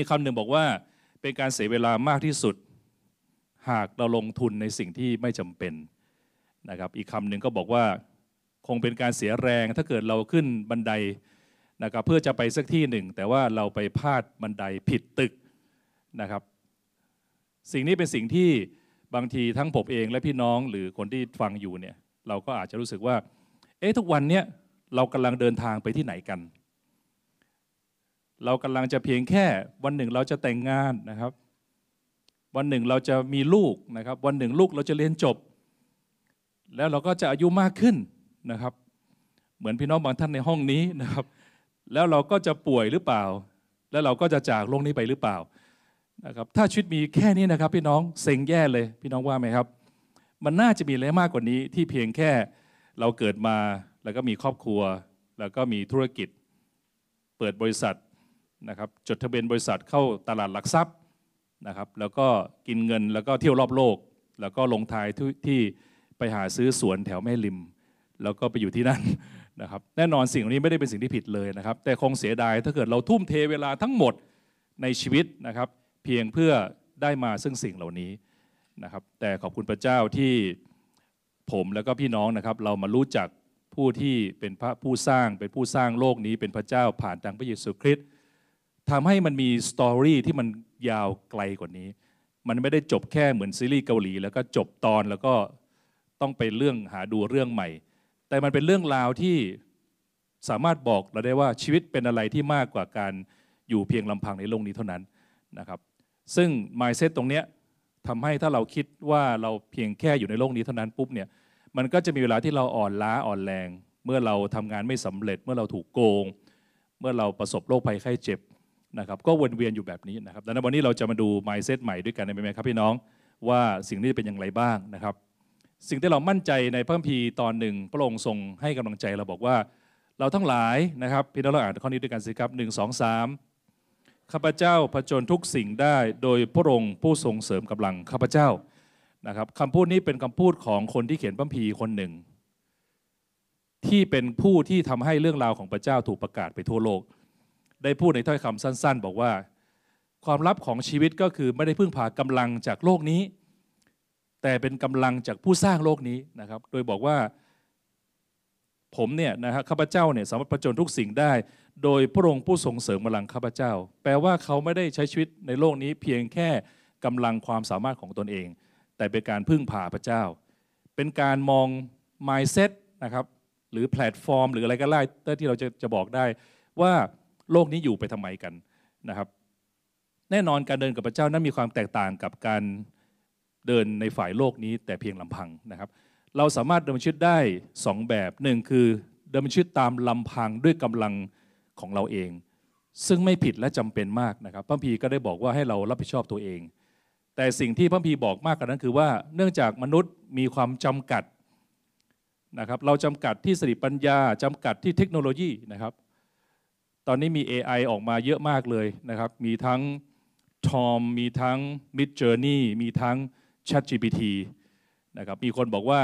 มีคำหนึ่งบอกว่าเป็นการเสียเวลามากที่สุด หากเราลงทุนในสิ่งที่ไม่จำเป็นนะครับอีกคำหนึ่งก็บอกว่าคงเป็นการเสียแรงถ้าเกิดเราขึ้นบันไดนะครับเพื่อจะไปสักที่หนึ่ง แต่ว่าเราไปพลาดบันไดผิดตึกนะครับ สิ่งนี้เป็นสิ่งที่บางทีทั้งผมเองและพี่น้องหรือคนที่ฟังอยู่เนี่ยเราก็อาจจะรู้สึกว่า เอ๊ะทุกวันเนี้ยเรากำลังเดินทางไปที่ไหนกัน เรากำลังจะเพียงแค่วันหนึ่งเราจะแต่งงานนะครับ วันหนึ่งเราจะมีลูกนะครับ วันหนึ่งลูกเราจะเรียนจบ แล้วเราก็จะอายุมากขึ้นนะครับ เหมือนพี่น้องบางท่านในห้องนี้นะครับ แล้วเราก็จะป่วยหรือเปล่า แล้วเราก็จะจากโลกนี้ไปหรือเปล่านะครับถ้าชีวิตมีแค่นี้นะครับ พี่น้องเซ็งแย่เลย พี่น้องว่าไหมครับ มันน่าจะมีอะไรมากกว่านี้ที่เพียงแค่เราเกิดมาแล้วก็มีครอบครัว แล้วก็มีธุรกิจ เปิดบริษัท นะครับจดทะเบียนบริษัทเข้าตลาดหลักทรัพย์นะครับแล้วก็กินเงินแล้วก็เที่ยวรอบโลก แล้วก็ลงท้ายที่ไปหาซื้อสวนแถวแม่ริม แล้วก็ไปอยู่ที่นั่นนะครับแน่นอนสิ่งเหล่านี้ไม่ได้เป็นสิ่งที่ผิดเลยนะครับ แต่คงเสียดายถ้าเกิดเราทุ่มเทเวลาทั้งหมดในชีวิตนะครับ เพียงเพื่อได้มาซึ่งสิ่งเหล่านี้นะครับ แต่ขอบคุณพระเจ้าที่ผมแล้วก็พี่น้องนะครับ เรามารู้จักผู้ที่เป็นพระผู้สร้างเป็นผู้สร้างโลกนี้เป็นพระเจ้าผ่านทางพระเยซูคริสต์ ทำให้มันมีสตอรี่ที่มันยาวไกลกว่านี้ มันไม่ได้จบแค่เหมือนซีรีส์เกาหลี แล้วก็จบตอนแล้วก็ต้องไปเรื่องหาดูเรื่องใหม่ แต่มันเป็นเรื่องราวที่สามารถบอกเราได้ว่าชีวิตเป็นอะไรที่มากกว่าการอยู่เพียงลำพังในโลกนี้เท่านั้นนะครับ ซึ่ง mindset ตรงเนี้ยทำให้ถ้าเราคิดว่าเราเพียงแค่อยู่ในโลกนี้เท่านั้นปุ๊บเนี่ยมันก็จะมีเวลาที่เราอ่อนล้าอ่อนแรง เมื่อเราทำงานไม่สำเร็จ เมื่อเราถูกโกง เมื่อเราประสบโรคภัยไข้เจ็บ นะครับก็วนเวียนอยู่แบบนี้นะครับดังนั้นวันนี้เราจะมาดู mindset ใหม่ด้วยกันได้ไหมครับพี่น้องว่าสิ่งนี้เป็นอย่างไรบ้างนะครับ สิ่งที่เรามั่นใจในพระคัมภีร์ตอนหนึ่งพระองค์ทรงให้กำลังใจเราบอกว่า เราทั้งหลายนะครับพี่น้องเราอ่านข้อนี้ด้วยกันสิครับหนึ่งสองสามข้าพเจ้าผจญทุกสิ่งได้โดยพระองค์ผู้ทรงเสริมกำลังข้าพเจ้านะครับคำพูดนี้เป็นคำพูดของคนที่เขียนพระคัมภีร์คนหนึ่ง ที่เป็นผู้ที่ทำให้เรื่องราวของพระเจ้าถูกประกาศไปทั่วโลก ได้พูดในถ้อยคำสั้น ๆ บอกว่า ความลับของชีวิตก็คือไม่ได้พึ่งพากำลังจากโลกนี้ แต่เป็นกำลังจากผู้สร้างโลกนี้นะครับ โดยบอกว่าผมเนี่ยนะฮะข้าพเจ้าเนี่ยสามารถประจนทุกสิ่งได้ โดยพระองค์ผู้ทรงเสริมกำลังข้าพเจ้า แปลว่าเขาไม่ได้ใช้ชีวิตในโลกนี้ เพียงแค่กำลังความสามารถของตนเอง แต่เป็นการพึ่งพาพระเจ้า เป็นการมอง mindset นะครับหรือแพลตฟอร์ม หรืออะไรก็ได้ที่เราจะจะบอกได้ว่า โลกนี้อยู่ไปทำไมกันนะครับ แน่นอนการเดินกับพระเจ้านั้นมีความแตกต่างกับการเดินในฝ่ายโลกนี้แต่เพียงลำพังนะครับ เราสามารถดำเนินชีวิตได้สองแบบหนึ่งคือดำเนินชีวิตตามลำพังด้วยกำลังของเราเอง ซึ่งไม่ผิดและจำเป็นมากนะครับพระพีก็ได้บอกว่าให้เรารับผิดชอบตัวเอง แต่สิ่งที่พระพีบอกมากกว่านั้นคือว่าเนื่องจากมนุษย์มีความจำกัดนะครับเราจำกัดที่สติปัญญาจำกัดที่เทคโนโลยีนะครับ ตอนนี้มี AI ออกมาเยอะมากเลยนะครับ มีทั้ง Tom มีทั้ง Mid Journey มีทั้ง ChatGPT นะครับ มีคนบอกว่า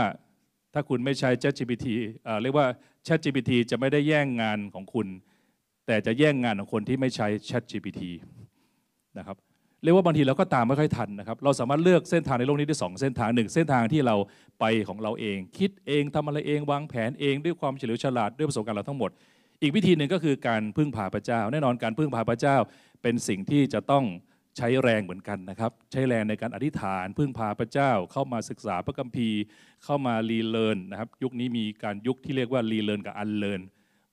ถ้าคุณไม่ใช้ ChatGPT เเรียกว่า ChatGPT จะไม่ได้แย่งงานของคุณ แต่จะแย่งงานของคนที่ไม่ใช้ ChatGPT นะครับเรียกว่าบางทีเราก็ตามไม่ค่อยทันนะครับ เราสามารถเลือกเส้นทางในโลกนี้ได้สองเส้นทางหนึ่งเส้นทางที่เราไปของเราเอง คิดเองทำอะไรเองวางแผนเองด้วยความเฉลียวฉลาดด้วยประสบการณ์เราทั้งหมด อีกวิธีหนึ่งก็คือการพึ่งพาพระเจ้า แน่นอนการพึ่งพาพระเจ้า เป็นสิ่งที่จะต้องใช้แรงเหมือนกันนะครับ ใช้แรงในการอธิษฐาน พึ่งพาพระเจ้าเข้ามาศึกษาพระคัมภีร์ เข้ามา relearn นะครับ ยุคนี้มีการยุคที่เรียกว่า relearn กับ unlearn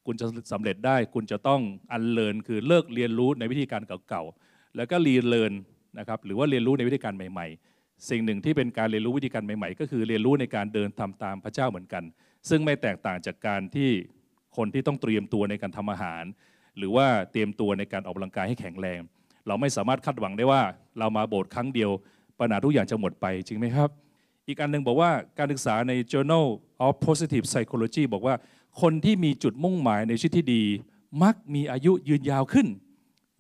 คุณจะสำเร็จได้คุณจะต้อง unlearn คือเลิกเรียนรู้ในวิธีการเก่าๆแล้วก็ relearn นะครับหรือว่าเรียนรู้ในวิธีการใหม่ๆ สิ่งหนึ่งที่เป็นการเรียนรู้วิธีการใหม่ๆ ก็คือเรียนรู้ในการเดินทำตามพระเจ้าเหมือนกัน ซึ่งไม่แตกต่างจากการที่ คนที่ต้องเตรียมตัวในการทำอาหาร หรือว่าเตรียมตัวในการออกกำลังกายให้แข็งแรง เราไม่สามารถคาดหวังได้ว่า เรามาโบสถ์ครั้งเดียวปัญหาทุกอย่างจะหมดไปจริงไหมครับ อีกอันหนึ่งบอกว่าการศึกษาใน Journal of Positive Psychology บอกว่าคนที่มีจุดมุ่งหมายในชีวิตที่ดี มักมีอายุยืนยาวขึ้น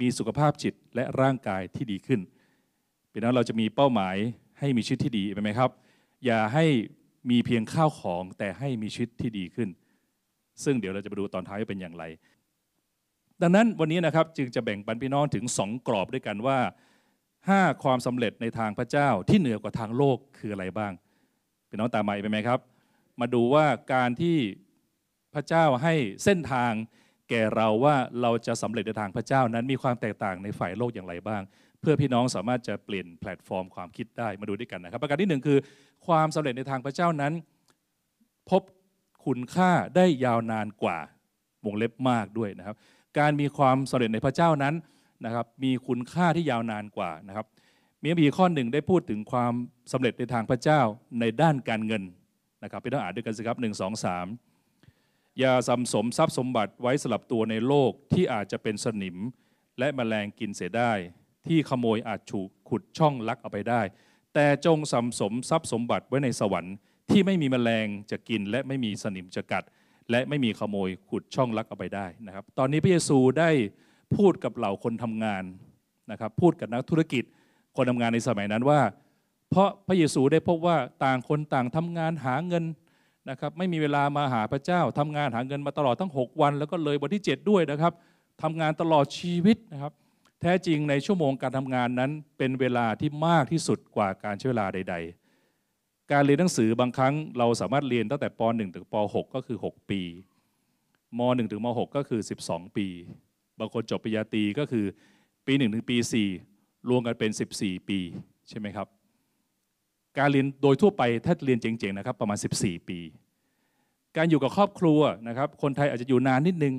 มีสุขภาพจิตและร่างกายที่ดีขึ้นเป็นนั้นเราจะมีเป้าหมายให้มีชีวิตที่ดีไหมครับ อย่าให้มีเพียงข้าวของแต่ให้มีชีวิตที่ดีขึ้น ซึ่งเดี๋ยวเราจะไปดูตอนท้ายว่าเป็นอย่างไร ดังนั้นวันนี้นะครับจึงจะแบ่งปันพี่น้องถึง 2 กรอบด้วยกันว่า 5 ความสำเร็จในทางพระเจ้าที่เหนือกว่าทางโลกคืออะไรบ้างพี่น้องตามมาอีกไหมครับ มาดูว่าการที่พระเจ้าให้เส้นทางแก่เราว่าเราจะสำเร็จในทางพระเจ้านั้นมีความแตกต่างในฝ่ายโลกอย่างไรบ้าง เพื่อพี่น้องสามารถจะเปลี่ยนแพลตฟอร์มความคิดได้มาดูด้วยกันนะครับ ประการที่หนึ่งคือ ความสำเร็จในทางพระเจ้านั้น พบ คุณค่าได้ยาวนานกว่าวงเล็บมากด้วยนะครับ การมีความสำเร็จในพระเจ้านั้นนะครับ มีคุณค่าที่ยาวนานกว่านะครับ มีมีข้อหนึ่งได้พูดถึงความสำเร็จในทางพระเจ้าในด้านการเงินนะครับไปต้องอ่านด้วยกันสิครับหนึ่งสองสามอย่าสะสมทรัพย์สมบัติไว้สลับตัวในโลกที่อาจจะเป็นสนิมและแมลงกินเสียได้ ที่ขโมยอาจฉูกขุดช่องลักเอาไปได้ แต่จงสะสมทรัพย์สมบัติไว้ในสวรรค์ ที่ไม่มีแมลงจะกิน และไม่มีสนิมจะกัด และไม่มีขโมยขุดช่องลักเอาไปได้นะครับ ตอนนี้พระเยซูได้พูดกับเหล่าคนทำงานนะครับ พูดกับนักธุรกิจคนทำงานในสมัยนั้นว่า เพราะพระเยซูได้พบว่าต่างคนต่างทำงานหาเงินนะครับ ไม่มีเวลามาหาพระเจ้าทำงานหาเงินมาตลอดทั้ง 6 วัน แล้วก็เลยวันที่ 7 ด้วยนะครับทำงานตลอดชีวิตนะครับ แท้จริงในชั่วโมงการทำงานนั้นเป็นเวลาที่มากที่สุดกว่าการใช้เวลาใด ๆ การเรียนหนังสือบางครั้งเราสามารถเรียนตั้งแต่ป .1 ถึงป .6 ก็คือ 6 ปีม .1 ถึงม .6 ก็คือ 12 ปี บางคนจบปริญญาตรีก็คือปี 1 ถึงปี 4 รวมกันเป็น 14 ปีใช่ไหมครับ การเรียนโดยทั่วไปถ้าเรียนเจ๋งๆนะครับประมาณ 14 ปี การอยู่กับครอบครัวนะครับ คนไทยอาจจะอยู่นานนิดนึง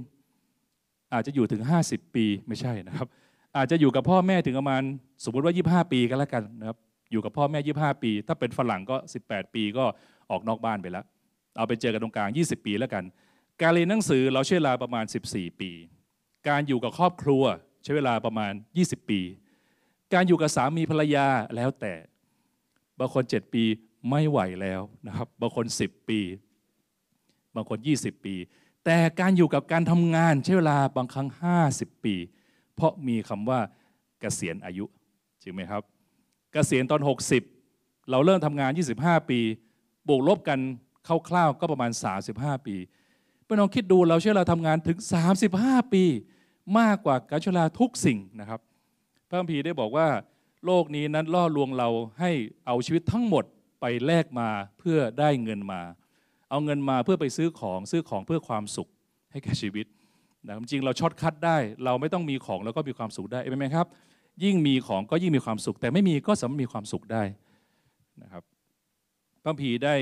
อาจจะอยู่ถึง 50 ปีไม่ใช่นะครับ อาจจะอยู่กับพ่อแม่ถึงประมาณสมมติว่า 25 ปีก็แล้วกันนะครับ อยู่กับพ่อแม่ 25 ปี ถ้าเป็นฝรั่งก็ 18 ปีก็ออกนอกบ้านไปแล้ว เอาไปเจอกันตรงกลาง 20 ปีแล้วกัน การเรียนหนังสือเราใช้เวลาประมาณ 14 ปี การอยู่กับครอบครัวใช้เวลาประมาณ 20 ปี การอยู่กับสามีภรรยาแล้วแต่ บางคน 7 ปีไม่ไหวแล้วนะครับ บางคน 10 ปี บางคน 20 ปี แต่การอยู่กับการทำงานใช้เวลาบางครั้ง 50 ปี เพราะมีคำว่าเกษียณอายุจริงไหมครับ เกษียณตอน 60 เราเริ่มทำงาน 25 ปี บวกลบกันคร่าวๆก็ประมาณ 35 ปีเพี่อน้องคิดดูเราใช้เวลาทำงานถึง 35 ปี มากกว่าการช้เวลาทุกสิ่งนะครับ พระคัมภีร์ได้บอกว่า โลกนี้นั้นล่อลวงเราให้เอาชีวิตทั้งหมดไปแลกมาเพื่อได้เงินมา เอาเงินมาเพื่อไปซื้อของซื้อของเพื่อความสุขให้แก่ชีวิตนะจริงเรา shortcut ได้ เราไม่ต้องมีของแล้วก็มีความสุขได้เห็นไหมครับ ยิ่งมีของก็ยิ่งมีความสุข แต่ไม่มีก็สามารถมีความสุขได้นะครับพระคัมภีร์ได้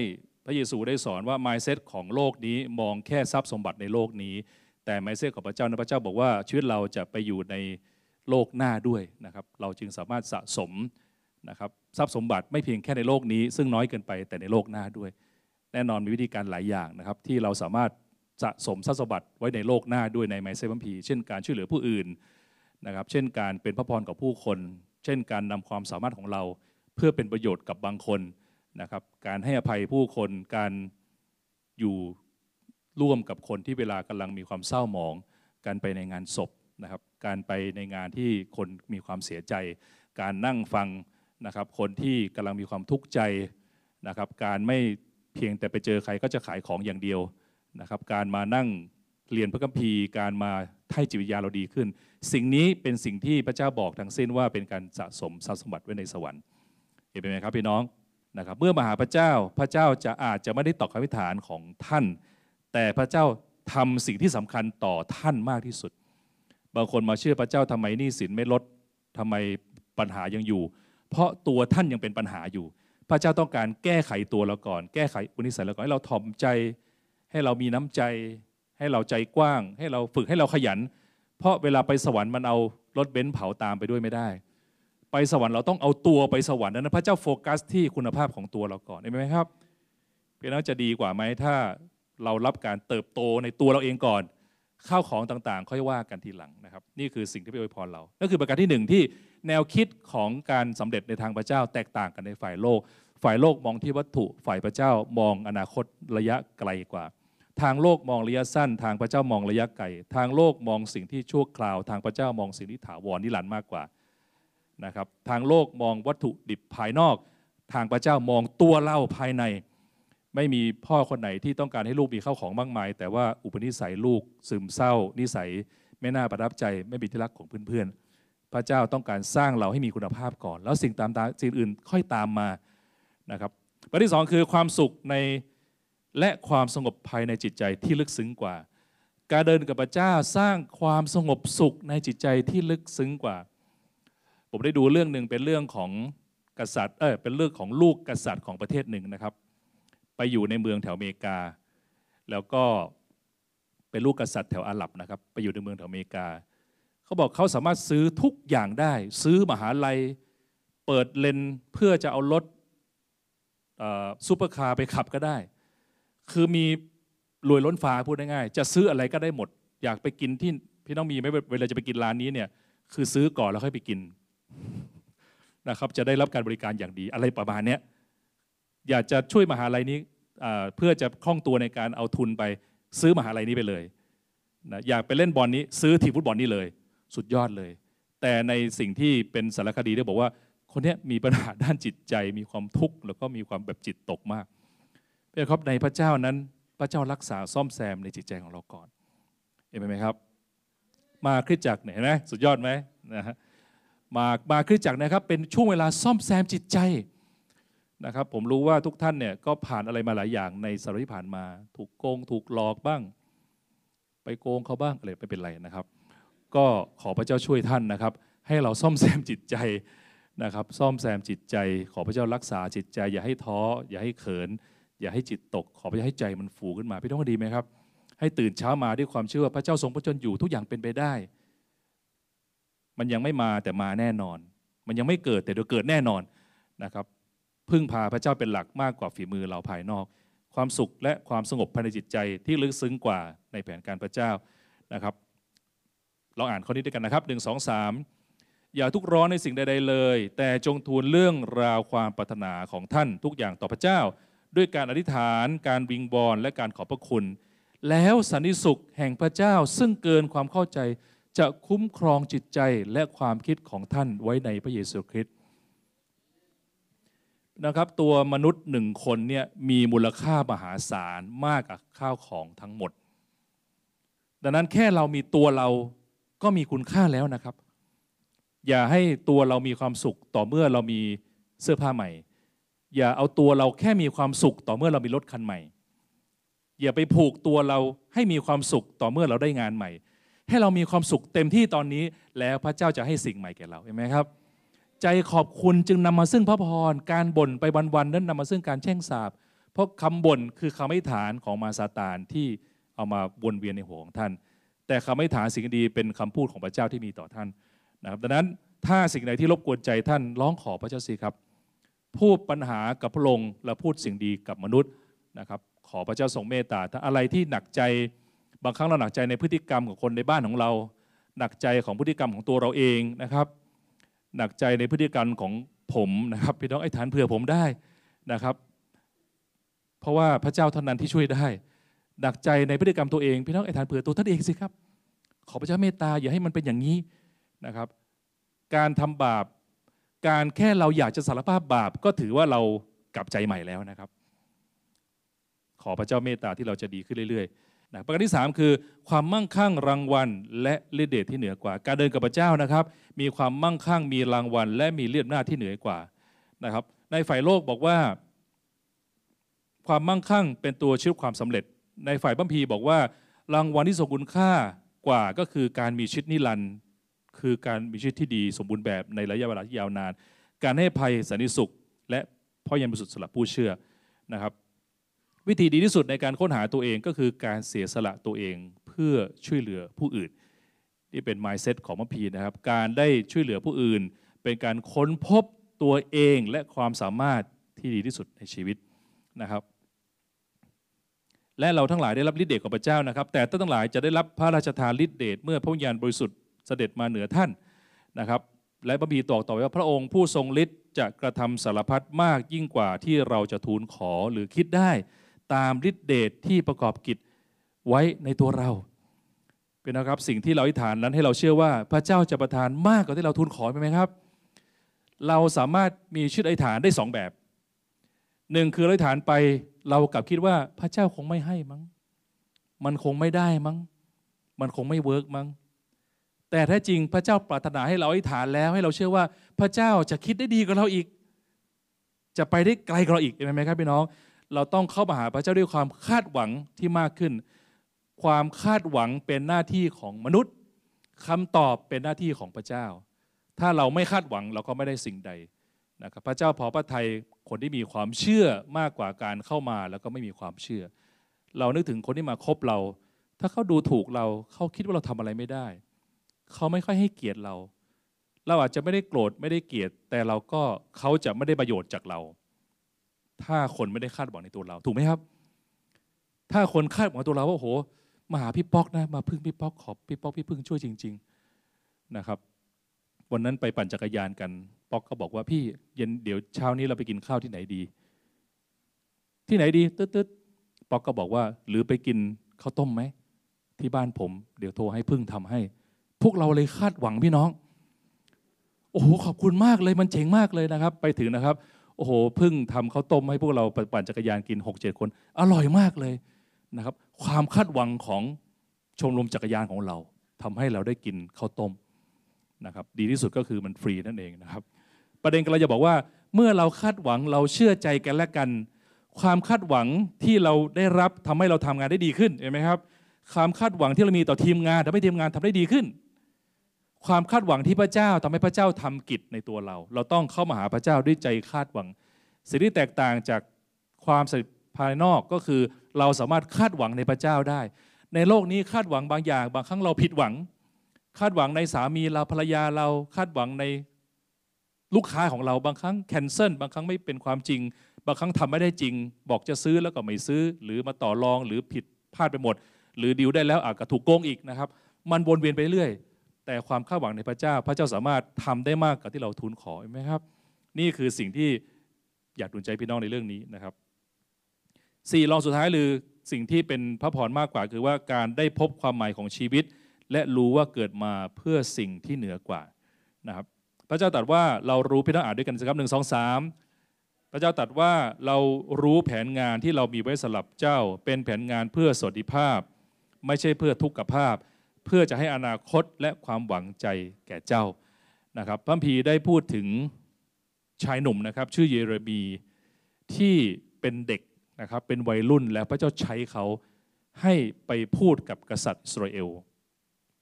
พระเยซูได้สอนว่า mindset ของโลกนี้มองแค่ทรัพย์สมบัติในโลกนี้ แต่ mindset ของพระเจ้านะพระเจ้าบอกว่าชีวิตเราจะไปอยู่ในโลกหน้าด้วยนะครับ เราจึงสามารถสะสมนะครับทรัพย์สมบัติไม่เพียงแค่ในโลกนี้ ซึ่งน้อยเกินไปแต่ในโลกหน้าด้วย แน่นอนมีวิธีการหลายอย่างนะครับ ที่เราสามารถสะสมทรัพย์สมบัติไว้ในโลกหน้าด้วยในไมเซบัมพีเช่นการช่วยเหลือผู้อื่น นะครับ เช่นการเป็นพระพรกับผู้คน เช่นการนำความสามารถของเรา เพื่อเป็นประโยชน์กับบางคนนะครับ การให้อภัยผู้คน การอยู่ร่วมกับคนที่เวลากำลังมีความเศร้าหมอง การไปในงานศพนะครับ การไปในงานที่คนมีความเสียใจ การนั่งฟังนะครับ คนที่กำลังมีความทุกข์ใจนะครับ การไม่เพียงแต่ไปเจอใครก็จะขายของอย่างเดียวนะครับ การมานั่งเรียนพระคัมภีร์ การมา ให้จิตวิญญาเราดีขึ้น สิ่งนี้เป็นสิ่งที่พระเจ้าบอกทั้งสิ้นว่าเป็นการสะสมทรัพย์สมบัติไว้ในสวรรค์เห็นไหมครับพี่น้องนะครับเมื่อมาหาพระเจ้าพระเจ้าจะอาจจะไม่ได้ตอบคำพิธานของท่าน แต่พระเจ้าทำสิ่งที่สำคัญต่อท่านมากที่สุด บางคนมาเชื่อพระเจ้าทำไมหนี้สินไม่ลดทำไมปัญหายังอยู่ เพราะตัวท่านยังเป็นปัญหาอยู่ พระเจ้าต้องการแก้ไขตัวเราก่อน แก้ไขอุนิสัยเราก่อนให้เราถ่อมใจ ให้เรามีน้ำใจ ให้เราใจกว้าง ให้เราฝึกให้เราขยัน เพราะเวลาไปสวรรค์มันเอารถเบนซ์เผาตามไปด้วยไม่ได้ ไปสวรรค์เราต้องเอาตัวไปสวรรค์นั้นพระเจ้าโฟกัสที่คุณภาพของตัวเราก่อนเห็นไหมครับพี่น้องจะดีกว่าไหมถ้าเรารับการเติบโตในตัวเราเองก่อนข้าวของต่างๆ ค่อยว่ากันทีหลังนะครับ นี่คือสิ่งที่พระอวยพรเรานั่นคือประการที่หนึ่งที่แนวคิดของการสำเร็จในทางพระเจ้าแตกต่างกันในฝ่ายโลก ฝ่ายโลกมองที่วัตถุฝ่ายพระเจ้ามองอนาคตระยะไกลกว่า ทางโลกมองระยะสั้น ทางพระเจ้ามองระยะไกลทางโลกมองสิ่งที่ชั่วคราว ทางพระเจ้ามองสิ่งที่ถาวรนิรันดร์มากกว่านะครับทางโลกมองวัตถุดิบภายนอก ทางพระเจ้ามองตัวเล่าภายใน ไม่มีพ่อคนไหนที่ต้องการให้ลูกมีข้าวของมากมาย แต่ว่าอุปนิสัยลูกซึมเศร้า นิสัยไม่น่าประทับใจไม่เป็นที่รักของเพื่อนๆ พระเจ้าต้องการสร้างเราให้มีคุณภาพก่อน แล้วสิ่งตามตาสิ่งอื่นค่อยตามมานะครับประเด็นที่สองคือความสุขใน และความสงบภายในจิตใจที่ลึกซึ้งกว่า การเดินกับพระเจ้าสร้างความสงบสุขในจิตใจที่ลึกซึ้งกว่า ผมได้ดูเรื่องหนึ่งเป็นเรื่องของกษัตริย์เออเป็นเรื่องของลูกกษัตริย์ของประเทศหนึ่งนะครับ ไปอยู่ในเมืองแถวอเมริกา แล้วก็เป็นลูกกษัตริย์แถวอาหรับนะครับ ไปอยู่ในเมืองแถวอเมริกาเขาบอกเขาสามารถซื้อทุกอย่างได้ ซื้อมหาลัย เปิดเลนเพื่อจะเอารถซูเปอร์คาร์ไปขับก็ได้ คือมีรวยล้นฟ้าพูดง่ายๆจะซื้ออะไรก็ได้หมด อยากไปกินที่พี่น้องมีไหมเวลาจะไปกินร้านนี้เนี่ย คือซื้อก่อนแล้วค่อยไปกินนะครับ จะได้รับการบริการอย่างดีอะไรประมาณนี้อยากจะช่วยมหาลัยนี้เพื่อจะคล่องตัวในการเอาทุนไปซื้อมหาลัยนี้ไปเลยนะอยากไปเล่นบอลนี้ซื้อทีมฟุตบอลนี้เลย สุดยอดเลย แต่ในสิ่งที่เป็นสารคดีได้บอกว่า คนนี้มีปัญหาด้านจิตใจมีความทุกข์แล้วก็มีความแบบจิตตกมาก เพื่อครับในพระเจ้านั้น พระเจ้ารักษาซ่อมแซมในจิตใจของเราก่อน เห็นไหมครับ มาคริสจักรเนี่ยนะสุดยอดไหมนะฮะมามาคริสจักรนะครับเป็นช่วงเวลาซ่อมแซมจิตใจนะครับผมรู้ว่าทุกท่านเนี่ยก็ผ่านอะไรมาหลายอย่างในสารที่ผ่านมา ถูกโกงถูกหลอกบ้าง ไปโกงเขาบ้างอะไรไม่เป็นไรนะครับ ก็ขอพระเจ้าช่วยท่านนะครับ ให้เราซ่อมแซมจิตใจนะครับ ซ่อมแซมจิตใจ ขอพระเจ้ารักษาจิตใจ อย่าให้ท้ออย่าให้เขิน อย่าให้จิตตก ขอพระเจ้าให้ใจมันฟูขึ้นมา พี่ต้องดีไหมครับ ให้ตื่นเช้ามาด้วยความเชื่อว่าพระเจ้าทรงพระชนอยู่ทุกอย่างเป็นไปได้ มันยังไม่มาแต่มาแน่นอน มันยังไม่เกิดแต่เดี๋ยวเกิดแน่นอนนะครับ พึ่งพาพระเจ้าเป็นหลักมากกว่าฝีมือเราภายนอก ความสุขและความสงบภายในจิตใจที่ลึกซึ้งกว่าในแผนการพระเจ้านะครับเราอ่านข้อนี้ด้วยกันนะครับหนึ่งสองสามอย่าทุกร้อนในสิ่งใดๆเลย แต่จงทูลเรื่องราวความปรารถนาของท่านทุกอย่างต่อพระเจ้า ด้วยการอธิษฐาน การวิงบอลและการขอบพระคุณ แล้วสันนิสุขแห่งพระเจ้าซึ่งเกินความเข้าใจจะคุ้มครองจิตใจและความคิดของท่านไว้ในพระเยซูคริสต์นะครับตัวมนุษย์หนึ่งคนเนี่ยมีมูลค่ามหาศาลมากกว่าข้าวของทั้งหมด ดังนั้นแค่เรามีตัวเราก็มีคุณค่าแล้วนะครับ อย่าให้ตัวเรามีความสุขต่อเมื่อเรามีเสื้อผ้าใหม่ อย่าเอาตัวเราแค่มีความสุขต่อเมื่อเรามีรถคันใหม่ อย่าไปผูกตัวเราให้มีความสุขต่อเมื่อเราได้งานใหม่ ให้เรามีความสุขเต็มที่ตอนนี้แล้วพระเจ้าจะให้สิ่งใหม่แก่เราเห็นไหมครับ ใจขอบคุณจึงนำมาซึ่งพระพรการบ่นไปวันๆนั้นนำมาซึ่งการแช่งสาบเพราะคำบ่นคือคำไม่ฐานของมาซาตานที่เอามาวนเวียนในหัวของท่าน แต่คำไม่ฐานสิ่งดีเป็นคำพูดของพระเจ้าที่มีต่อท่านนะครับดังนั้นถ้าสิ่งใดที่รบกวนใจท่านร้องขอพระเจ้าสิครับ พูดปัญหากับพระองค์และพูดสิ่งดีกับมนุษย์นะครับ ขอพระเจ้าทรงเมตตาถ้าอะไรที่หนักใจบางครั้งเราหนักใจในพฤติกรรมของคนในบ้านของเรา หนักใจของพฤติกรรมของตัวเราเองนะครับ หนักใจในพฤติกรรมของผมนะครับพี่น้องไอ้ฐานเผื่อผมได้นะครับ เพราะว่าพระเจ้าเท่านั้นที่ช่วยได้ หนักใจในพฤติกรรมตัวเองพี่น้องไอ้ฐานเผื่อตัวท่านเองสิครับ ขอพระเจ้าเมตตาอย่าให้มันเป็นอย่างนี้นะครับ การทำบาป การแค่เราอยากจะสารภาพบาปก็ถือว่าเรากลับใจใหม่แล้วนะครับ ขอพระเจ้าเมตตาที่เราจะดีขึ้นเรื่อยๆนะประการที่ 3 คือ ความมั่งคั่งรางวัล และฤทธิเดชที่เหนือกว่า การเดินกับพระเจ้านะครับ มีความมั่งคั่งมีรางวัล และมีเลียบหน้าที่เหนือกว่านะครับ ในฝ่ายโลกบอกว่า ความมั่งคั่งเป็นตัวชี้ความสำเร็จ ในฝ่ายบัมพีบอกว่ารางวัลที่ทรงคุณค่ากว่าก็คือการมีชีวิตนิรันดร์ คือการมีชีวิตที่ดีสมบูรณ์แบบในระยะเวลาที่ยาวนาน การให้ภัยสันติสุข และพ่อยันบริสุทธิ์สำหรับผู้เชื่อนะครับวิธีดีที่สุดในการค้นหาตัวเองก็คือการเสียสละตัวเองเพื่อช่วยเหลือผู้อื่น นี่เป็น mindset ของมัพีนะครับ การได้ช่วยเหลือผู้อื่น เป็นการค้นพบตัวเองและความสามารถที่ดีที่สุดในชีวิตนะครับ และเราทั้งหลายได้รับฤทธิ์เดชของพระเจ้านะครับ แต่ท่านทั้งหลายจะได้รับพระราชทานฤทธิ์เดชเมื่อพระวิญญาณบริสุทธิ์ เสด็จมาเหนือท่านนะครับ และพระบีตอกต่อว่าพระองค์ผู้ทรงฤทธิ์จะกระทำสารพัดมากยิ่งกว่าที่เราจะทูลขอหรือคิดได้ ตามฤทธิเดชที่ประกอบกิจไว้ในตัวเราเป็นนะครับสิ่งที่เราอธิษฐานนั้นให้เราเชื่อว่าพระเจ้าจะประทานมากกว่าที่เราทูลขอไหมครับ เราสามารถมีชื่ออธิษฐานได้สองแบบหนึ่งคืออธิษฐานไปเรากลับคิดว่าพระเจ้าคงไม่ให้มั้ง มันคงไม่ได้มั้ง มันคงไม่ work มั้ง แต่แท้จริงพระเจ้าปรารถนาให้เราอธิษฐานแล้ว ให้เราเชื่อว่าพระเจ้าจะคิดได้ดีกว่าเราอีก จะไปได้ไกลกว่าเราอีกเห็นไหมครับพี่น้อง เราต้องเข้ามาหาพระเจ้าด้วยความคาดหวังที่มากขึ้น ความคาดหวังเป็นหน้าที่ของมนุษย์คำตอบเป็นหน้าที่ของพระเจ้า ถ้าเราไม่คาดหวังเราก็ไม่ได้สิ่งใดนะครับพระเจ้าพอพระทัยคนที่มีความเชื่อมากกว่าการเข้ามาแล้วก็ไม่มีความเชื่อ เรานึกถึงคนที่มาคบเรา ถ้าเขาดูถูกเราเขาคิดว่าเราทำอะไรไม่ได้ เขาไม่ค่อยให้เกียรติเรา เราอาจจะไม่ได้โกรธไม่ได้เกลียด แต่เราก็เขาจะไม่ได้ประโยชน์จากเรา ถ้าคนไม่ได้คาดหวังในตัวเรา ถูกไหมครับ ถ้าคนคาดหวังตัวเราว่าโอ้โหมาหาพี่ป๊อกนะมาพึ่งพี่ป๊อกขอบพี่ป๊อกพี่พึ่งช่วยจริง ๆนะครับ วันนั้นไปปั่นจักรยานกัน ป๊อกก็บอกว่าพี่เย็นเดี๋ยวเช้านี้เราไปกินข้าวที่ไหนดี ที่ไหนดีตึ๊ดตึ๊ดป๊อกก็บอกว่า หรือไปกินข้าวต้มไหมที่บ้านผม เดี๋ยวโทรให้พึ่งทำให้ พวกเราเลยคาดหวังพี่น้อง โอ้โหขอบคุณมากเลยมันเจ๋งมากเลยนะครับ ไปถึงนะครับ โอ้โหพึ่งทำข้าวต้มให้พวกเราปั่นจักรยานกิน6กเจ็ดคน อร่อยมากเลยนะครับ ความคาดหวังของชมรมจักรยานของเราทำให้เราได้กินข้าวต้มนะครับ ดีที่สุดก็คือมันฟรีนั่นเองนะครับ ประเด็นก็เราจะบอกว่า เมื่อเราคาดหวังเราเชื่อใจกันและกัน ความคาดหวังที่เราได้รับทำให้เราทำงานได้ดีขึ้นเห็นไหมครับความคาดหวังที่เรามีต่อทีมงานทำให้ทีมงานทำได้ดีขึ้น ความคาดหวังที่พระเจ้าทำให้พระเจ้าทำกิจในตัวเรา เราต้องเข้ามาหาพระเจ้าด้วยใจคาดหวัง สิ่งที่แตกต่างจากความสำเร็จภายนอกก็คือ เราสามารถคาดหวังในพระเจ้าได้ ในโลกนี้คาดหวังบางอย่าง บางครั้งเราผิดหวัง คาดหวังในสามีเราภรรยาเราคาดหวังในลูกค้าของเราบางครั้งแคนเซิลบางครั้งไม่เป็นความจริง บางครั้งทำไม่ได้จริง บอกจะซื้อแล้วก็ไม่ซื้อ หรือมาต่อรองหรือผิดพลาดไปหมด หรือดีลได้แล้วอาจจะถูกโกงอีกนะครับ มันวนเวียนไปเรื่อย แต่ความคาดหวังในพระเจ้า พระเจ้าสามารถทำได้มากกว่าที่เราทูลขอไหมครับ นี่คือสิ่งที่อยากดุลใจพี่น้องในเรื่องนี้นะครับสี่รองสุดท้ายหรือสิ่งที่เป็นพระพรมากกว่า คือว่าการได้พบความหมายของชีวิต และรู้ว่าเกิดมาเพื่อสิ่งที่เหนือกว่านะครับ พระเจ้าตรัสว่าเรารู้พี่น้องอ่านด้วยกันสักครับหนึ่งสองสามพระเจ้าตรัสว่าเรารู้แผนงานที่เรามีไว้สำหรับเจ้า เป็นแผนงานเพื่อสวัสดิภาพ ไม่ใช่เพื่อทุกขภาพ เพื่อจะให้อนาคตและความหวังใจแก่เจ้านะครับพระพีได้พูดถึงชายหนุ่มนะครับ ชื่อเยเรมีที่เป็นเด็กนะครับเป็นวัยรุ่นแล้วพระเจ้าใช้เขาให้ไปพูดกับกษัตริย์อิสราเอล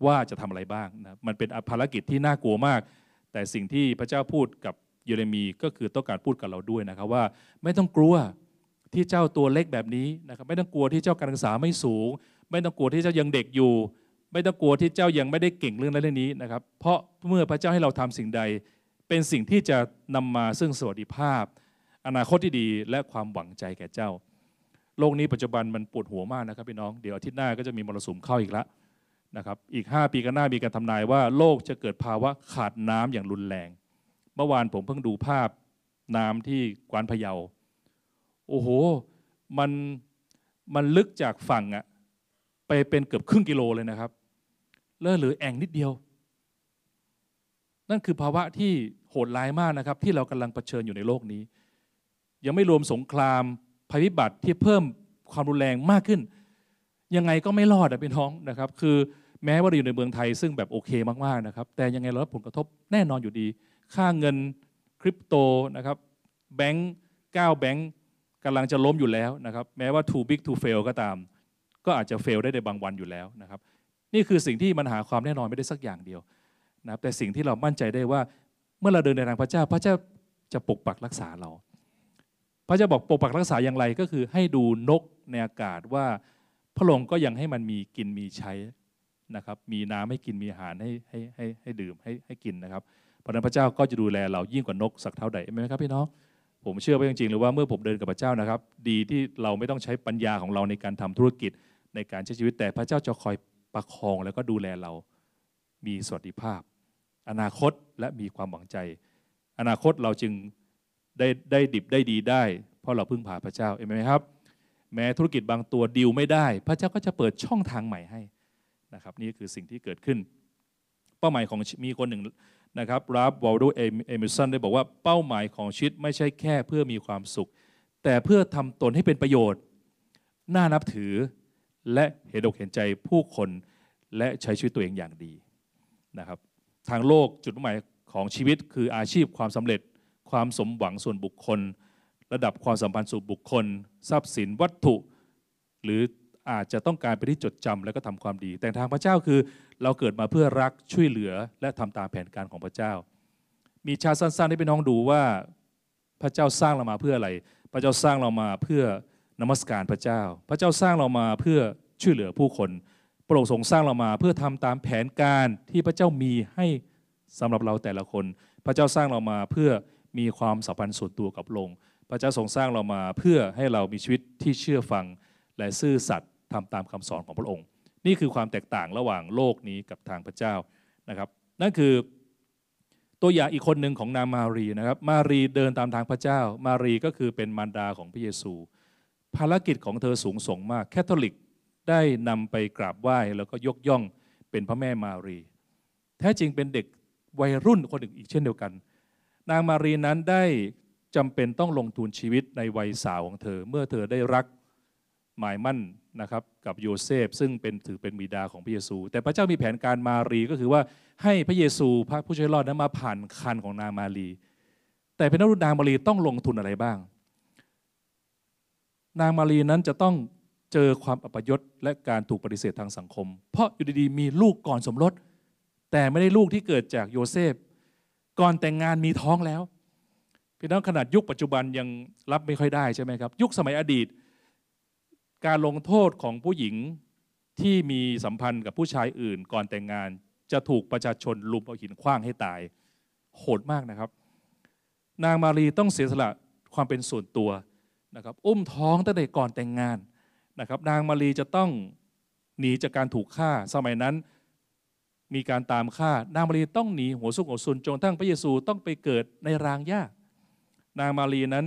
ว่าจะทำอะไรบ้างนะมันเป็นภารกิจที่น่ากลัวมาก แต่สิ่งที่พระเจ้าพูดกับเยเรมีก็คือต้องการพูดกับเราด้วยนะครับว่าไม่ต้องกลัวที่เจ้าตัวเล็กแบบนี้นะครับไม่ต้องกลัวที่เจ้าการศึกษาไม่สูง ไม่ต้องกลัวที่เจ้ายังเด็กอยู่ ไม่ต้องกลัวที่เจ้ายังไม่ได้เก่งเรื่องนั้นเรื่องนี้นะครับ เพราะเมื่อพระเจ้าให้เราทำสิ่งใด เป็นสิ่งที่จะนำมาซึ่งสวัสดิภาพ อนาคตที่ดีและความหวังใจแก่เจ้า โลกนี้ปัจจุบันมันปวดหัวมากนะครับพี่น้องเดี๋ยวอาทิตย์หน้าก็จะมีมรสุมเข้าอีกแล้วนะครับอีก 5 ปีกันหน้ามีการทำนายว่าโลกจะเกิดภาวะขาดน้ำอย่างรุนแรง เมื่อวานผมเพิ่งดูภาพน้ำที่กวานพะเยา โอ้โห มันมันลึกจากฝั่งอะไปเป็นเกือบครึ่งกิโลเลยนะครับ เลื่อเหลือแอ่งนิดเดียว นั่นคือภาวะที่โหดร้ายมากนะครับ ที่เรากำลังเผชิญอยู่ในโลกนี้ ยังไม่รวมสงครามภัยพิบัติที่เพิ่มความรุนแรงมากขึ้น ยังไงก็ไม่รอดอะพี่น้องนะครับ คือแม้ว่าเราอยู่ในเมืองไทยซึ่งแบบโอเคมากๆนะครับ แต่ยังไงเรารับผลกระทบแน่นอนอยู่ดี ค่าเงินคริปโตนะครับแบงก์เก้าแบงก์กำลังจะล้มอยู่แล้วนะครับ แม้ว่า too big to fail ก็ตาม ก็อาจจะ fail ได้ในบางวันอยู่แล้วนะครับ นี่คือสิ่งที่มันหาความแน่นอนไม่ได้สักอย่างเดียวนะครับแต่สิ่งที่เรามั่นใจได้ว่าเมื่อเราเดินในทางพระเจ้า พระเจ้าจะปกปักรักษาเรา พระเจ้าบอกปกปักรักษาอย่างไรก็คือให้ดูนกในอากาศว่าพระองค์ก็ยังให้มันมีกินมีใช้นะครับมีน้ำให้กินมีอาหารให้ให้ให้ให้ดื่มให้ให้กินนะครับเพราะนั้นพระเจ้าก็จะดูแลเรายิ่งกว่านกสักเท่าใดไหมครับพี่น้องผมเชื่อว่าจริงๆเลยว่าเมื่อผมเดินกับพระเจ้านะครับ ดีที่เราไม่ต้องใช้ปัญญาของเราในการทำธุรกิจในการใช้ชีวิตแต่พระเจ้าจะคอย ประคองแล้วก็ดูแลเรามีสวัสดิภาพ อนาคตและมีความหวังใจ อนาคตเราจึงได้ได้ดิบได้ดีได้ เพราะเราพึ่งพาพระเจ้าเห็นไหมครับ แม้ธุรกิจบางตัวดิวไม่ได้ พระเจ้าก็จะเปิดช่องทางใหม่ให้นะครับ นี่คือสิ่งที่เกิดขึ้น เป้าหมายของมีคนหนึ่งนะครับรับวอลโดเอมิสันได้บอกว่าเป้าหมายของชีวิตไม่ใช่แค่เพื่อมีความสุข แต่เพื่อทำตนให้เป็นประโยชน์ น่านับถือ และเห็นอกเห็นใจผู้คนและใช้ชีวิตตัวเองอย่างดีนะครับ ทางโลกจุดมุ่งหมายของชีวิตคืออาชีพความสำเร็จ ความสมหวังส่วนบุคคล ระดับความสัมพันธ์ส่วนบุคคล ทรัพย์สินวัตถุ หรืออาจจะต้องการไปที่จดจำแล้วก็ทำความดี แต่ทางพระเจ้าคือเราเกิดมาเพื่อรักช่วยเหลือและทำตามแผนการของพระเจ้า มีชาสั้นๆให้พี่น้องดูว่าพระเจ้าสร้างเรามาเพื่ออะไร พระเจ้าสร้างเรามาเพื่อ นมัสการพระเจ้า พระเจ้าสร้างเรามาเพื่อช่วยเหลือผู้คนพระองค์ทรงสร้างเรามาเพื่อทำตามแผนการที่พระเจ้ามีให้สำหรับเราแต่ละคน พระเจ้าสร้างเรามาเพื่อมีความสัมพันธ์ส่วนตัวกับพระองค์พระเจ้าทรงสร้างเรามาเพื่อให้เรามีชีวิตที่เชื่อฟังและซื่อสัตย์ทำตามคำสอนของพระองค์ นี่คือความแตกต่างระหว่างโลกนี้กับทางพระเจ้านะครับ นั่นคือตัวอย่างอีกคนหนึ่งของนางมารีนะครับ มารีเดินตามทางพระเจ้า มารีก็คือเป็นมารดาของพระเยซู ภารกิจของเธอสูงส่งมาก แคทอลิกได้นำไปกราบไหว้แล้วก็ยกย่องเป็นพระแม่มารี แท้จริงเป็นเด็กวัยรุ่นคนหนึ่งอีกเช่นเดียวกัน นางมารีนั้นได้จำเป็นต้องลงทุนชีวิตในวัยสาวของเธอ เมื่อเธอได้รักหมายมั่นนะครับกับโยเซฟ ซึ่งเป็นถือเป็นบิดาของพระเยซู แต่พระเจ้ามีแผนการมารีก็คือว่าให้พระเยซูพระผู้ช่วยรอดนั้นมาผ่านคันของนางมารี แต่เป็นนรุนางมารีต้องลงทุนอะไรบ้าง นางมารีนั้นจะต้องเจอความอัปยศและการถูกปฏิเสธทางสังคม เพราะอยู่ดีๆมีลูกก่อนสมรส แต่ไม่ได้ลูกที่เกิดจากโยเซฟ ก่อนแต่งงานมีท้องแล้วพี่น้องขนาดยุคปัจจุบันยังรับไม่ค่อยได้ใช่ไหมครับ ยุคสมัยอดีต การลงโทษของผู้หญิงที่มีสัมพันธ์กับผู้ชายอื่น ก่อนแต่งงานจะถูกประชาชนลุมเอาหินขว้างให้ตาย โหดมากนะครับ นางมารีต้องเสียสละความเป็นส่วนตัว นะครับอุ้มท้องตั้งแต่ก่อนแต่งงานนะครับ นางมารีจะต้องหนีจากการถูกฆ่า สมัยนั้นมีการตามฆ่า นางมารีต้องหนีหัวซุกหัวซุนจนทั้งพระเยซูต้องไปเกิดในรางหญ้านางมารีนั้น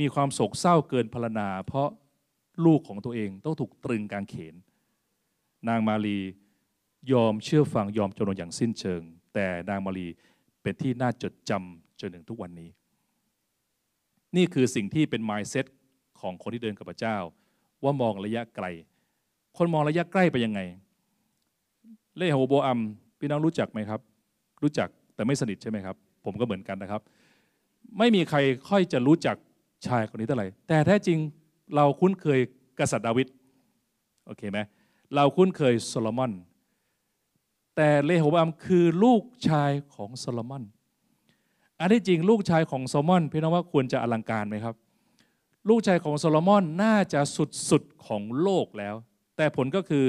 มีความโศกเศร้าเกินพรรณนา เพราะลูกของตัวเองต้องถูกตรึงกางเขน นางมารียอมเชื่อฟังยอมจำนนอย่างสิ้นเชิง แต่นางมารีเป็นที่น่าจดจำจนถึงทุกวันนี้ นี่คือสิ่งที่เป็น mindset ของคนที่เดินกับพระเจ้า ว่ามองระยะไกล คนมองระยะใกล้ไปยังไง เลโฮโบอัมพี่น้องรู้จักไหมครับ รู้จักแต่ไม่สนิทใช่ไหมครับ ผมก็เหมือนกันนะครับ ไม่มีใครค่อยจะรู้จักชายคนนี้เท่าไหร่ แต่แท้จริงเราคุ้นเคยกษัตริย์ดาวิดโอเคไหมเราคุ้นเคยโซโลมอน แต่เรโหโบอัมคือลูกชายของโซโลมอน อันที่จริงลูกชายของโซโลมอนพี่น้องว่าควรจะอลังการไหมครับ ลูกชายของโซโลมอนน่าจะสุดๆของโลกแล้ว แต่ผลก็คือ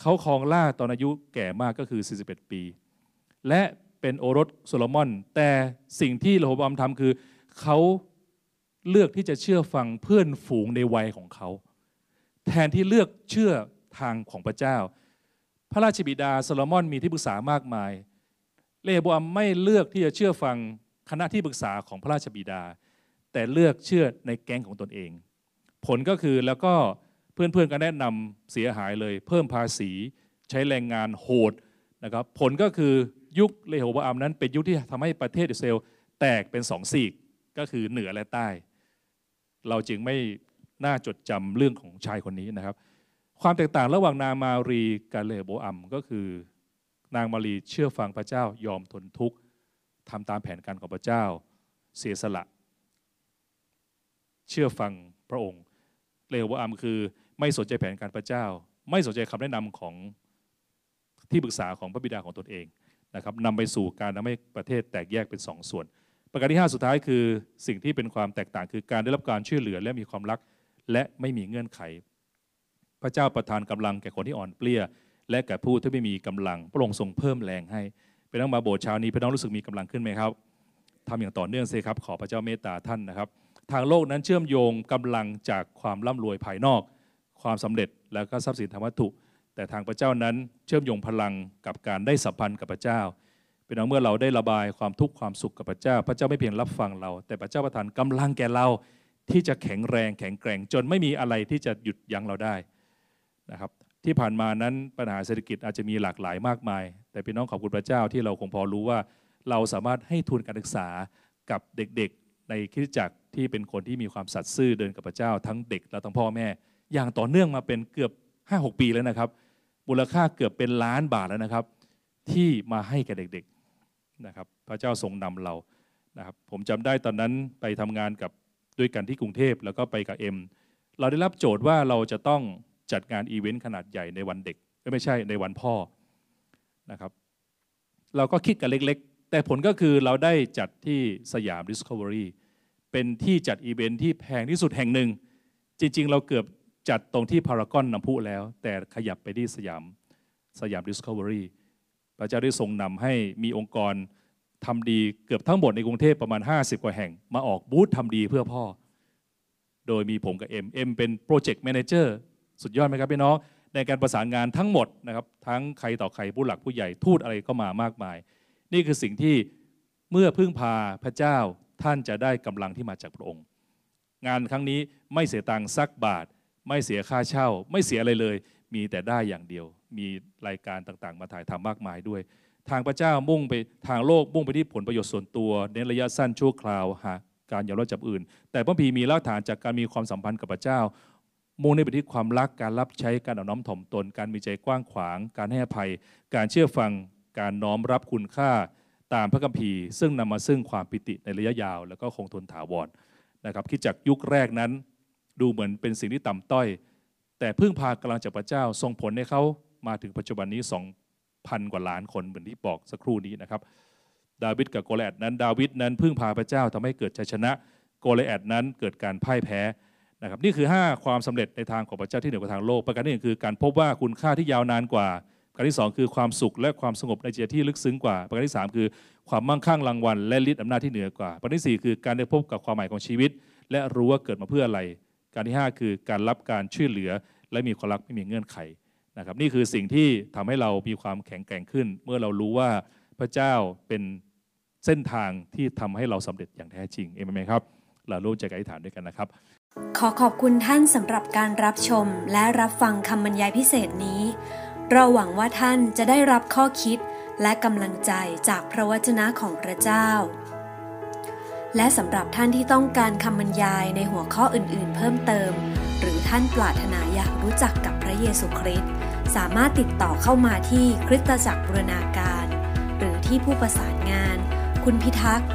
เขาครองล่าตอนอายุแก่มากก็คือ 41 ปี และเป็นโอรสโซโลมอน แต่สิ่งที่เลโบอมทำคือเขาเลือกที่จะเชื่อฟังเพื่อนฝูงในวัยของเขา แทนที่เลือกเชื่อทางของพระเจ้า พระราชบิดาโซโลมอนมีที่ปรึกษามากมาย เลโบอัมไม่เลือกที่จะเชื่อฟัง คณะที่ปรึกษาของพระราชบิดา แต่เลือกเชื่อในแก๊งของตนเอง ผลก็คือแล้วก็เพื่อนๆก็แนะนำเสียหายเลย เพิ่มภาษีใช้แรงงานโหดนะครับผลก็คือยุคเลโฮบอัมนั้น เป็นยุคที่ทำให้ประเทศอิสราเอลแตกเป็นสองซีกก็คือเหนือและใต้ เราจึงไม่น่าจดจำเรื่องของชายคนนี้นะครับ ความแตกต่างระหว่างนางมารีกับเลโบอัมก็คือนางมารีเชื่อฟังพระเจ้ายอมทนทุกข์ ทำตามแผนการของพระเจ้า เสียสละ เชื่อฟังพระองค์เลโบอัมคือไม่สนใจแผนการพระเจ้า ไม่สนใจคำแนะนำของที่ปรึกษาของพระบิดาของตนเองนะครับนำไปสู่การทำให้ประเทศแตกแยกเป็นสองส่วน ประการที่ 5 สุดท้ายคือสิ่งที่เป็นความแตกต่าง คือการได้รับการช่วยเหลือและมีความรักและไม่มีเงื่อนไข พระเจ้าประทานกำลังแก่คนที่อ่อนเปลี้ย และแก่ผู้ที่ไม่มีกำลังพระองค์ทรงเพิ่มแรงให้ เป็นต้องมาโบสถ์เช้านี้พี่น้องรู้สึกมีกำลังขึ้นไหมครับทำอย่างต่อเนื่องสิครับ ขอพระเจ้าเมตตาท่านนะครับ ทางโลกนั้นเชื่อมโยงกำลังจากความร่ำรวยภายนอก ความสำเร็จแล้วก็ทรัพย์สินทางวัตถุ แต่ทางพระเจ้านั้นเชื่อมโยงพลังกับการได้สัมพันธ์กับพระเจ้าเป็นเอาเมื่อเราได้ระบายความทุกข์ความสุขกับพระเจ้า พระเจ้าไม่เพียงรับฟังเรา แต่พระเจ้าประทานกำลังแก่เราที่จะแข็งแรงแข็งแกร่งจนไม่มีอะไรที่จะหยุดยั้งเราได้นะครับ ที่ผ่านมานั้นปัญหาเศรษฐกิจอาจจะมีหลากหลายมากมาย แต่พี่น้องขอบคุณพระเจ้าที่เราคงพอรู้ว่า เราสามารถให้ทุนการศึกษากับเด็กๆ ในคริสตจักรที่เป็นคนที่มีความสัตย์ซื่อเดินกับพระเจ้า ทั้งเด็กและทั้งพ่อแม่ อย่างต่อเนื่องมาเป็นเกือบ 5-6 ปีแล้วนะครับมูลค่าเกือบเป็นล้านบาทแล้วนะครับ ที่มาให้แก่เด็กๆนะครับ พระเจ้าทรงนำเรานะครับ ผมจำได้ตอนนั้นไปทำงานกับด้วยกันที่กรุงเทพแล้วก็ไปกับเอ็มเราได้รับโจทย์ว่าเราจะต้องจัดงานอีเวนต์ขนาดใหญ่ในวันเด็กไม่ใช่ในวันพ่อ นะครับ เราก็คิดกันเล็กๆ แต่ผลก็คือเราได้จัดที่สยาม Discovery เป็นที่จัดอีเวนท์ที่แพงที่สุดแห่งหนึ่ง จริง ๆ เราเกือบจัดตรงที่พารากอนน้ำพุแล้ว แต่ขยับไปที่สยามสยาม Discovery พระเจ้าได้ทรงนำให้มีองค์กรทำดีเกือบทั้งหมดในกรุงเทพประมาณ 50 กว่าแห่ง มาออกบูธทำดีเพื่อพ่อ โดยมีผมกับเอ็มเอ็มเป็น project manager สุดยอดไหมครับพี่น้อง ในการประสานงานทั้งหมดนะครับทั้งใครต่อใครผู้หลักผู้ใหญ่ทูตอะไรก็มามากมาย นี่คือสิ่งที่เมื่อพึ่งพาพระเจ้าท่านจะได้กำลังที่มาจากพระองค์ งานครั้งนี้ไม่เสียตังค์สักบาท ไม่เสียค่าเช่า ไม่เสียอะไรเลย มีแต่ได้อย่างเดียว มีรายการต่างๆ มาถ่ายทำมากมายด้วย ทางพระเจ้ามุ่งไปทางโลกมุ่งไปที่ผลประโยชน์ส่วนตัวเน้นระยะสั้นชั่วคราวหาการยอมรับจับอื่น แต่พระพีมีรากฐานจากการมีความสัมพันธ์กับพระเจ้า มุ่งในไปที่ความรักการรับใช้การเอาน้อมถ่อมตน การมีใจกว้างขวาง การให้อภัย การเชื่อฟังการน้อมรับคุณค่าตามพระคัมภีร์ ซึ่งนำมาซึ่งความปิติในระยะยาว แล้วก็คงทนถาวรนะครับคิดจากยุคแรกนั้น ดูเหมือนเป็นสิ่งที่ต่ำต้อย แต่พึ่งพากำลังจากพระเจ้าส่งผลให้เขามาถึงปัจจุบันนี้ 2,000 กว่าล้านคนเหมือนที่บอกสักครู่นี้นะครับ ดาวิดกับโกลแอดนั้น ดาวิดนั้นพึ่งพาพระเจ้าทำให้เกิดชัยชนะ โกลแอดนั้นเกิดการพ่ายแพ้ นะครับนี่คือ 5 ความสำเร็จในทางของพระเจ้าที่เหนือกว่าทางโลก ประการที่หนึ่งคือการพบว่าคุณค่าที่ยาวนานกว่า ประการที่ 2 คือความสุขและความสงบในใจที่ลึกซึ้งกว่า ประการที่ 3 คือความมั่งคั่งรางวัล และฤทธิ์อำนาจที่เหนือกว่า ประการที่ 4 คือการได้พบกับความหมายของชีวิต และรู้ว่าเกิดมาเพื่ออะไร การที่ 5 คือการรับการช่วยเหลือ และมีความรักไม่มีเงื่อนไขนะครับนี่คือสิ่งที่ทำให้เรามีความแข็งแกร่งขึ้น เมื่อเรารู้ว่าพระเจ้าเป็นเส้นทางที่ทำให้เราสำเร็จอย่างแท้จริงเอเมนไหมครับเรารู้ใจกันอธิษฐานด้วยกันนะครับ ขอขอบคุณท่านสำหรับการรับชมและรับฟังคำบรรยายพิเศษนี้ เราหวังว่าท่านจะได้รับข้อคิดและกำลังใจจากพระวจนะของพระเจ้า และสำหรับท่านที่ต้องการคำบรรยายในหัวข้ออื่นๆ เพิ่มเติม หรือท่านปรารถนาอยากรู้จักกับพระเยซูคริสต์สามารถติดต่อเข้ามาที่คริสตจักรบูรณาการ หรือที่ผู้ประสานงาน คุณพิทักษ์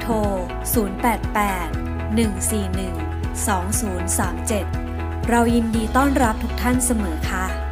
โทร 088 141 2037 เรายินดีต้อนรับทุกท่านเสมอค่ะ